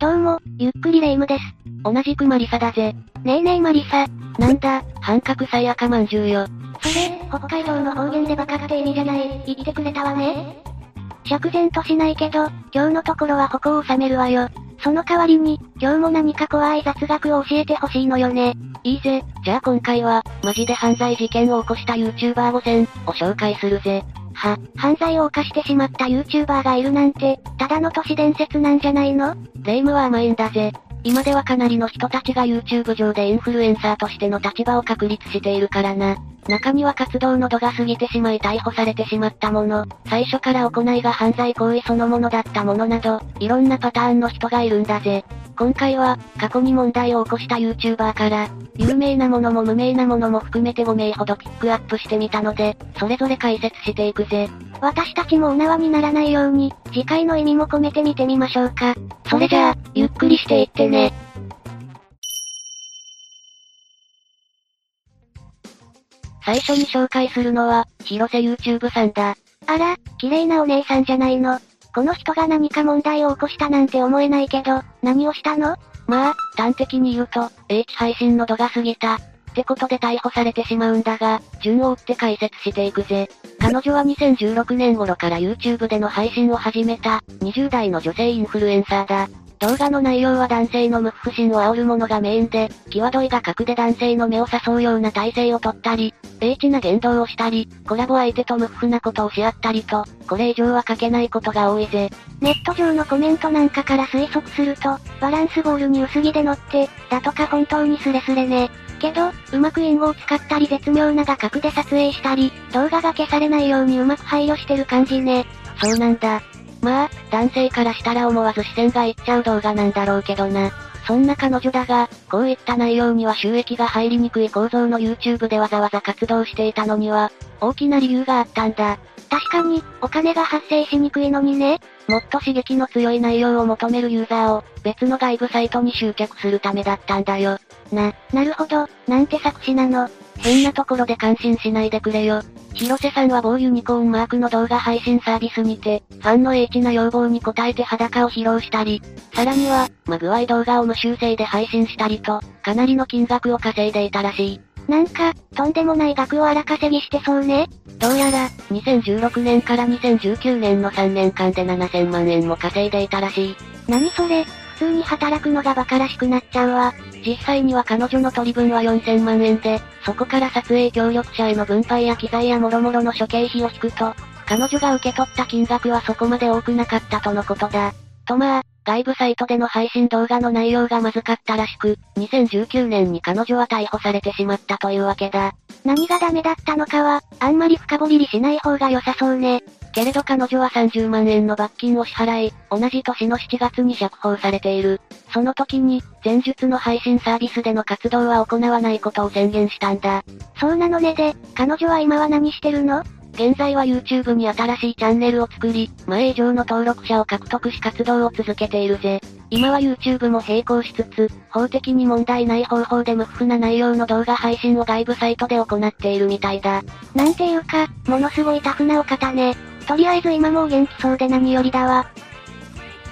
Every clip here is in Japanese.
どうも、ゆっくりレ夢ムです。同じくマリサだぜ。ねえねえマリサ。なんだ、半角さやかまんじゅうよ。それ、北海道の方言でバカって意味じゃない、言ってくれたわね。釈然としないけど、今日のところは矛を収めるわよ。その代わりに、今日も何か怖い雑学を教えてほしいのよね。いいぜ、じゃあ今回は、マジで犯罪事件を起こした YouTuber 5選を紹介するぜ。は、犯罪を犯してしまった YouTuber がいるなんて、ただの都市伝説なんじゃないの？霊夢は甘いんだぜ。今ではかなりの人たちが YouTube 上でインフルエンサーとしての立場を確立しているからな。中には活動の度が過ぎてしまい逮捕されてしまったもの、最初から行いが犯罪行為そのものだったものなど、いろんなパターンの人がいるんだぜ。今回は、過去に問題を起こした YouTuber から、有名なものも無名なものも含めて5名ほどピックアップしてみたので、それぞれ解説していくぜ。私たちもお縄にならないように、次回の意味も込めてみてみましょうか。それじゃあ、ゆっくりしていってね。最初に紹介するのは、広瀬 YouTube さんだ。あら、綺麗なお姉さんじゃないの。この人が何か問題を起こしたなんて思えないけど、何をしたの？まあ、端的に言うと、H 配信の度が過ぎた。ってことで逮捕されてしまうんだが、順を追って解説していくぜ。彼女は2016年頃から YouTube での配信を始めた、20代の女性インフルエンサーだ。動画の内容は男性の無不心を煽るものがメインで、際どい画角で男性の目を誘うような体勢をとったり、英知な言動をしたり、コラボ相手と無夫なことをし合ったりと、これ以上は書けないことが多いぜ。ネット上のコメントなんかから推測すると、バランスボールに薄着で乗って、だとか本当にスレスレね。けど、うまく隠語を使ったり絶妙な画角で撮影したり、動画が消されないようにうまく配慮してる感じね。そうなんだ。まあ、男性からしたら思わず視線がいっちゃう動画なんだろうけどな。そんな彼女だが、こういった内容には収益が入りにくい構造の YouTube でわざわざ活動していたのには、大きな理由があったんだ。確かに、お金が発生しにくいのにね。もっと刺激の強い内容を求めるユーザーを、別の外部サイトに集客するためだったんだよ。な、なるほど、なんて作詞なの。変なところで感心しないでくれよ。広瀬さんは某ユニコーンマークの動画配信サービスにて、ファンの H な要望に応えて裸を披露したり、さらには、まぐわい動画を無修正で配信したりと、かなりの金額を稼いでいたらしい。なんか、とんでもない額を荒稼ぎしてそうね。どうやら、2016年から2019年の3年間で7000万円も稼いでいたらしい。何それ、普通に働くのが馬鹿らしくなっちゃうわ。実際には彼女の取り分は4000万円で、そこから撮影協力者への分配や機材や諸々の処刑費を引くと、彼女が受け取った金額はそこまで多くなかったとのことだ。とまあ、外部サイトでの配信動画の内容がまずかったらしく、2019年に彼女は逮捕されてしまったというわけだ。何がダメだったのかは、あんまり深掘りしない方が良さそうね。けれど彼女は30万円の罰金を支払い、同じ年の7月に釈放されている。その時に、前述の配信サービスでの活動は行わないことを宣言したんだ。そうなのねで、彼女は今は何してるの？現在は YouTube に新しいチャンネルを作り、前以上の登録者を獲得し活動を続けているぜ。今は YouTube も並行しつつ、法的に問題ない方法で無負な内容の動画配信を外部サイトで行っているみたいだ。なんていうか、ものすごいタフなお方ね。とりあえず今もう元気そうで何よりだわ。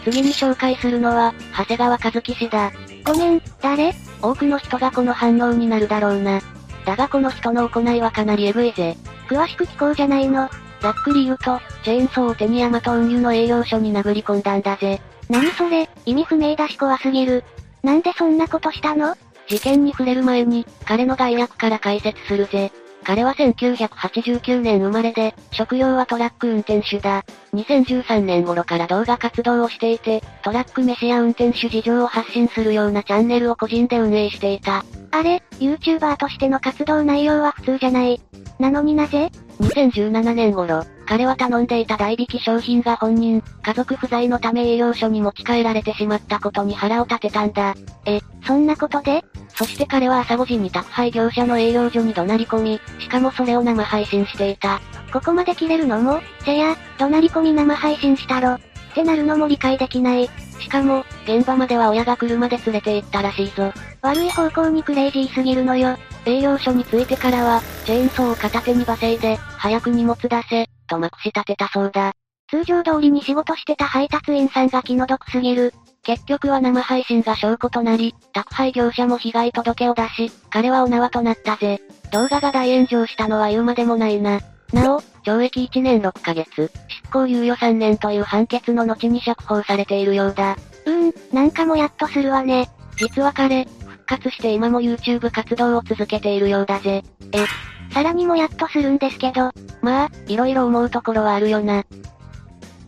次に紹介するのは、長谷川和樹氏だ。ごめん、誰？多くの人がこの反応になるだろうな。だがこの人の行いはかなりエグいぜ。詳しく聞こうじゃないの。ざっくり言うと、チェーンソーを手にヤマト運輸の営業所に殴り込んだんだぜ。何それ、意味不明だし怖すぎる。なんでそんなことしたの？事件に触れる前に、彼の概略から解説するぜ。彼は1989年生まれで、職業はトラック運転手だ。2013年頃から動画活動をしていて、トラック飯や運転手事情を発信するようなチャンネルを個人で運営していた。あれ、YouTuber としての活動内容は普通じゃない。なのになぜ ?2017 年頃、彼は頼んでいた代引き商品が本人、家族不在のため営業所に持ち帰られてしまったことに腹を立てたんだ。え、そんなことで？そして彼は朝5時に宅配業者の営業所に怒鳴り込み、しかもそれを生配信していた。ここまで切れるのも、せや、怒鳴り込み生配信したろ。ってなるのも理解できない。しかも、現場までは親が車で連れて行ったらしいぞ。悪い方向にクレイジーすぎるのよ。営業所に着いてからは、チェーンソーを片手に罵声で、早く荷物出せ、とまくし立てたそうだ。通常通りに仕事してた配達員さんが気の毒すぎる。結局は生配信が証拠となり、宅配業者も被害届を出し、彼はお縄となったぜ。動画が大炎上したのは言うまでもないな。なお、懲役1年6ヶ月、執行猶予3年という判決の後に釈放されているようだ。うーん、なんかもやっとするわね。実は彼、復活して今も YouTube 活動を続けているようだぜ。え、さらにもやっとするんですけど。まあ、色々思うところはあるよな。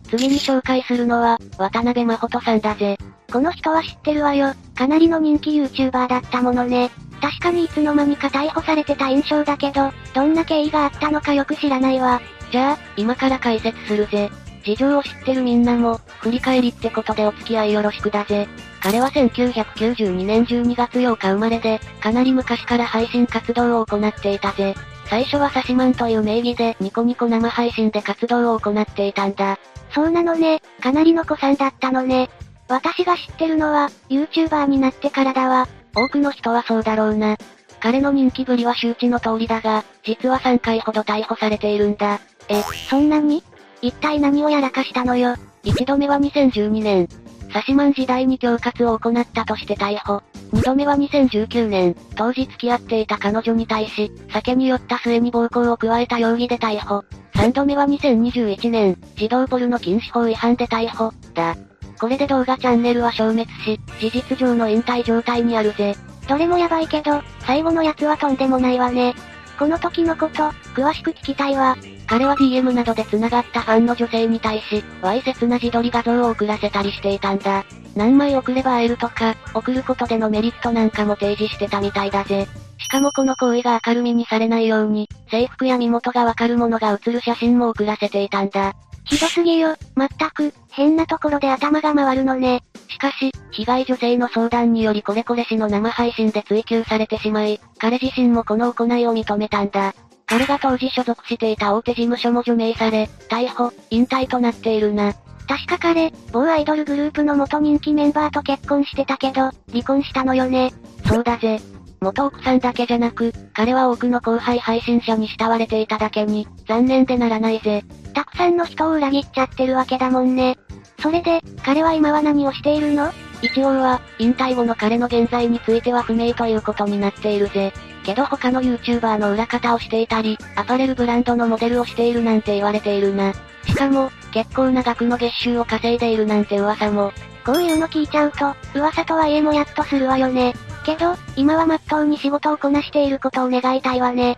次に紹介するのは、渡辺真帆さんだぜ。この人は知ってるわよ。かなりの人気 YouTuber だったものね。確かにいつの間にか逮捕されてた印象だけど、どんな経緯があったのかよく知らないわ。じゃあ、今から解説するぜ。事情を知ってるみんなも、振り返りってことでお付き合いよろしくだぜ。彼は1992年12月8日生まれで、かなり昔から配信活動を行っていたぜ。最初はサシマンという名義でニコニコ生配信で活動を行っていたんだ。そうなのね、かなりの子さんだったのね。私が知ってるのは、YouTuber になってからだわ。多くの人はそうだろうな。彼の人気ぶりは周知の通りだが、実は3回ほど逮捕されているんだ。え、そんなに？一体何をやらかしたのよ。一度目は2012年。サシマン時代に恐喝を行ったとして逮捕。二度目は2019年、当時付き合っていた彼女に対し、酒に酔った末に暴行を加えた容疑で逮捕。三度目は2021年、児童ポルノ禁止法違反で逮捕、だ。これで動画チャンネルは消滅し、事実上の引退状態にあるぜ。どれもやばいけど、最後のやつはとんでもないわね。この時のこと、詳しく聞きたいわ。彼は DM などで繋がったファンの女性に対し、わいせつな自撮り画像を送らせたりしていたんだ。何枚送れば会えるとか、送ることでのメリットなんかも提示してたみたいだぜ。しかもこの行為が明るみにされないように、制服や身元がわかるものが写る写真も送らせていたんだ。ひどすぎよ、まったく、変なところで頭が回るのね。しかし、被害女性の相談によりこれこれ氏の生配信で追及されてしまい、彼自身もこの行いを認めたんだ。彼が当時所属していた大手事務所も除名され、逮捕、引退となっているな。確か彼、某アイドルグループの元人気メンバーと結婚してたけど、離婚したのよね。そうだぜ。元奥さんだけじゃなく、彼は多くの後輩配信者に慕われていただけに、残念でならないぜ。たくさんの人を裏切っちゃってるわけだもんね。それで、彼は今は何をしているの？一応は、引退後の彼の現在については不明ということになっているぜ。けど他の YouTuber の裏方をしていたり、アパレルブランドのモデルをしているなんて言われているな。しかも、結構な額の月収を稼いでいるなんて噂も。こういうの聞いちゃうと、噂とはいえもやっとするわよね。けど、今はまっとうに仕事をこなしていることを願いたいわね。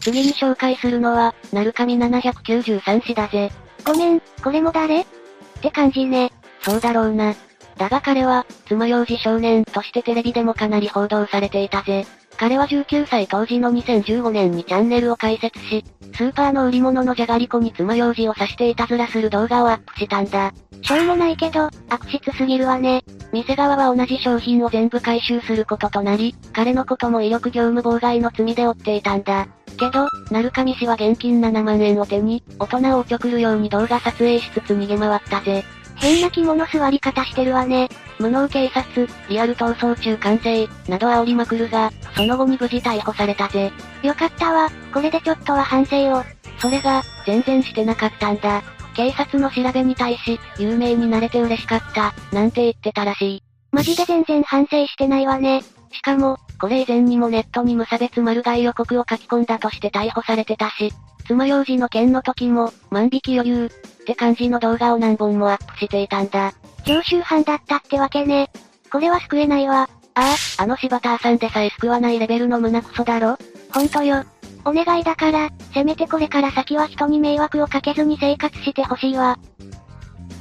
次に紹介するのは、なるかみ793氏だぜ。ごめん、これも誰？って感じね。そうだろうな。だが彼は、爪楊枝少年としてテレビでもかなり報道されていたぜ。彼は19歳当時の2015年にチャンネルを開設し、スーパーの売り物のじゃがりこに爪楊枝を刺していたずらする動画をアップしたんだ。しょうもないけど、悪質すぎるわね。店側は同じ商品を全部回収することとなり、彼のことも威力業務妨害の罪で追っていたんだ。けど、鳴上氏は現金7万円を手に、大人をおちょくるように動画撮影しつつ逃げ回ったぜ。変な着物座り方してるわね。無能警察、リアル逃走中完成、など煽りまくるが、その後に無事逮捕されたぜ。よかったわ、これでちょっとは反省を。それが、全然してなかったんだ。警察の調べに対し、有名になれて嬉しかった、なんて言ってたらしい。マジで全然反省してないわね。しかも、これ以前にもネットに無差別丸買い予告を書き込んだとして逮捕されてたし、爪楊枝の件の時も、万引き余裕、って感じの動画を何本もアップしていたんだ。常習犯だったってわけね。これは救えないわ。ああ、あの柴田さんでさえ救わないレベルの胸クソだろほんとよ。お願いだから、せめてこれから先は人に迷惑をかけずに生活してほしいわ。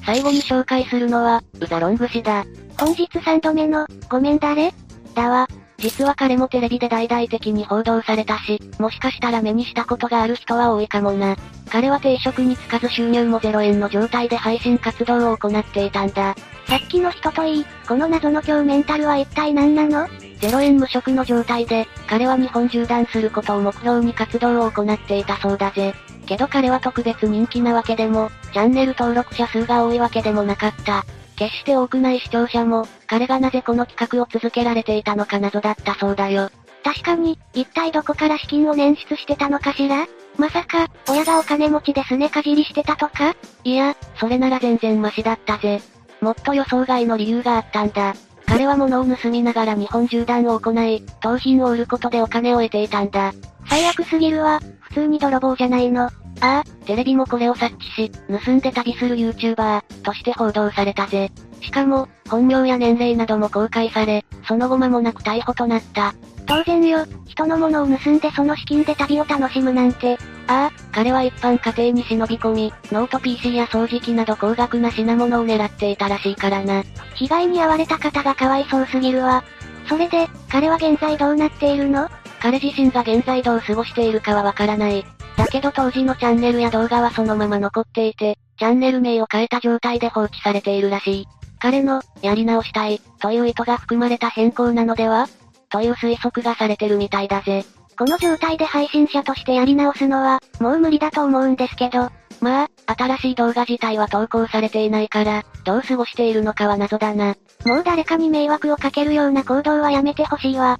最後に紹介するのは、ウザロング氏だ。本日3度目の、ごめん誰だわ。実は彼もテレビで大々的に報道されたし、もしかしたら目にしたことがある人は多いかもな。彼は定職に就かず収入も0円の状態で配信活動を行っていたんだ。さっきの人といい、この謎の強メンタルは一体何なの ?0 円無職の状態で、彼は日本縦断することを目標に活動を行っていたそうだぜ。けど彼は特別人気なわけでも、チャンネル登録者数が多いわけでもなかった。決して多くない視聴者も、彼がなぜこの企画を続けられていたのか謎だったそうだよ。確かに、一体どこから資金を捻出してたのかしら？まさか、親がお金持ちでスネかじりしてたとか？いや、それなら全然マシだったぜ。もっと予想外の理由があったんだ。彼は物を盗みながら日本縦断を行い、盗品を売ることでお金を得ていたんだ。最悪すぎるわ、普通に泥棒じゃないの。ああ、テレビもこれを察知し、盗んで旅する YouTuber として報道されたぜ。しかも、本名や年齢なども公開され、その後間もなく逮捕となった。当然よ、人のものを盗んでその資金で旅を楽しむなんて。ああ、彼は一般家庭に忍び込み、ノート PC や掃除機など高額な品物を狙っていたらしいからな。被害に遭われた方がかわいそうすぎるわ。それで、彼は現在どうなっているの？彼自身が現在どう過ごしているかはわからない。だけど当時のチャンネルや動画はそのまま残っていて、チャンネル名を変えた状態で放置されているらしい。彼の、やり直したい、という意図が含まれた変更なのでは？という推測がされてるみたいだぜ。この状態で配信者としてやり直すのは、もう無理だと思うんですけど。まあ、新しい動画自体は投稿されていないから、どう過ごしているのかは謎だな。もう誰かに迷惑をかけるような行動はやめてほしいわ。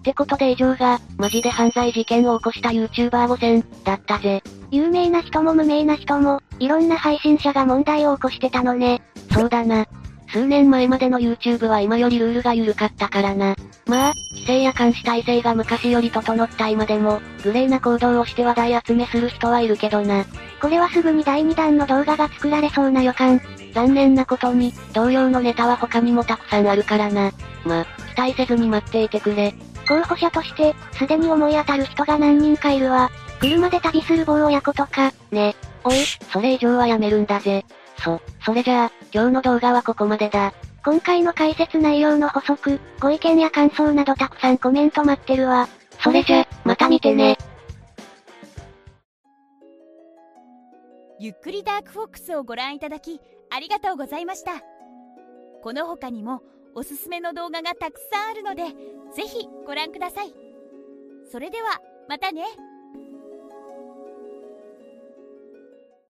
ってことで以上が、マジで犯罪事件を起こした YouTuber5 選、だったぜ。有名な人も無名な人も、いろんな配信者が問題を起こしてたのね。そうだな。数年前までの YouTube は今よりルールが緩かったからな。まあ、規制や監視体制が昔より整った今でも、グレーな行動をして話題集めする人はいるけどな。これはすぐに第2弾の動画が作られそうな予感。残念なことに、同様のネタは他にもたくさんあるからな。ま、期待せずに待っていてくれ。候補者として、すでに思い当たる人が何人かいるわ。車で旅する棒親子とか、ね。おい、それ以上はやめるんだぜ。そ、それじゃあ、今日の動画はここまでだ。今回の解説内容の補足、ご意見や感想などたくさんコメント待ってるわ。それじゃ、また見てね。ゆっくりダークフォックスをご覧いただき、ありがとうございました。この他にも、おすすめの動画がたくさんあるので、ぜひご覧ください。それでは、またね。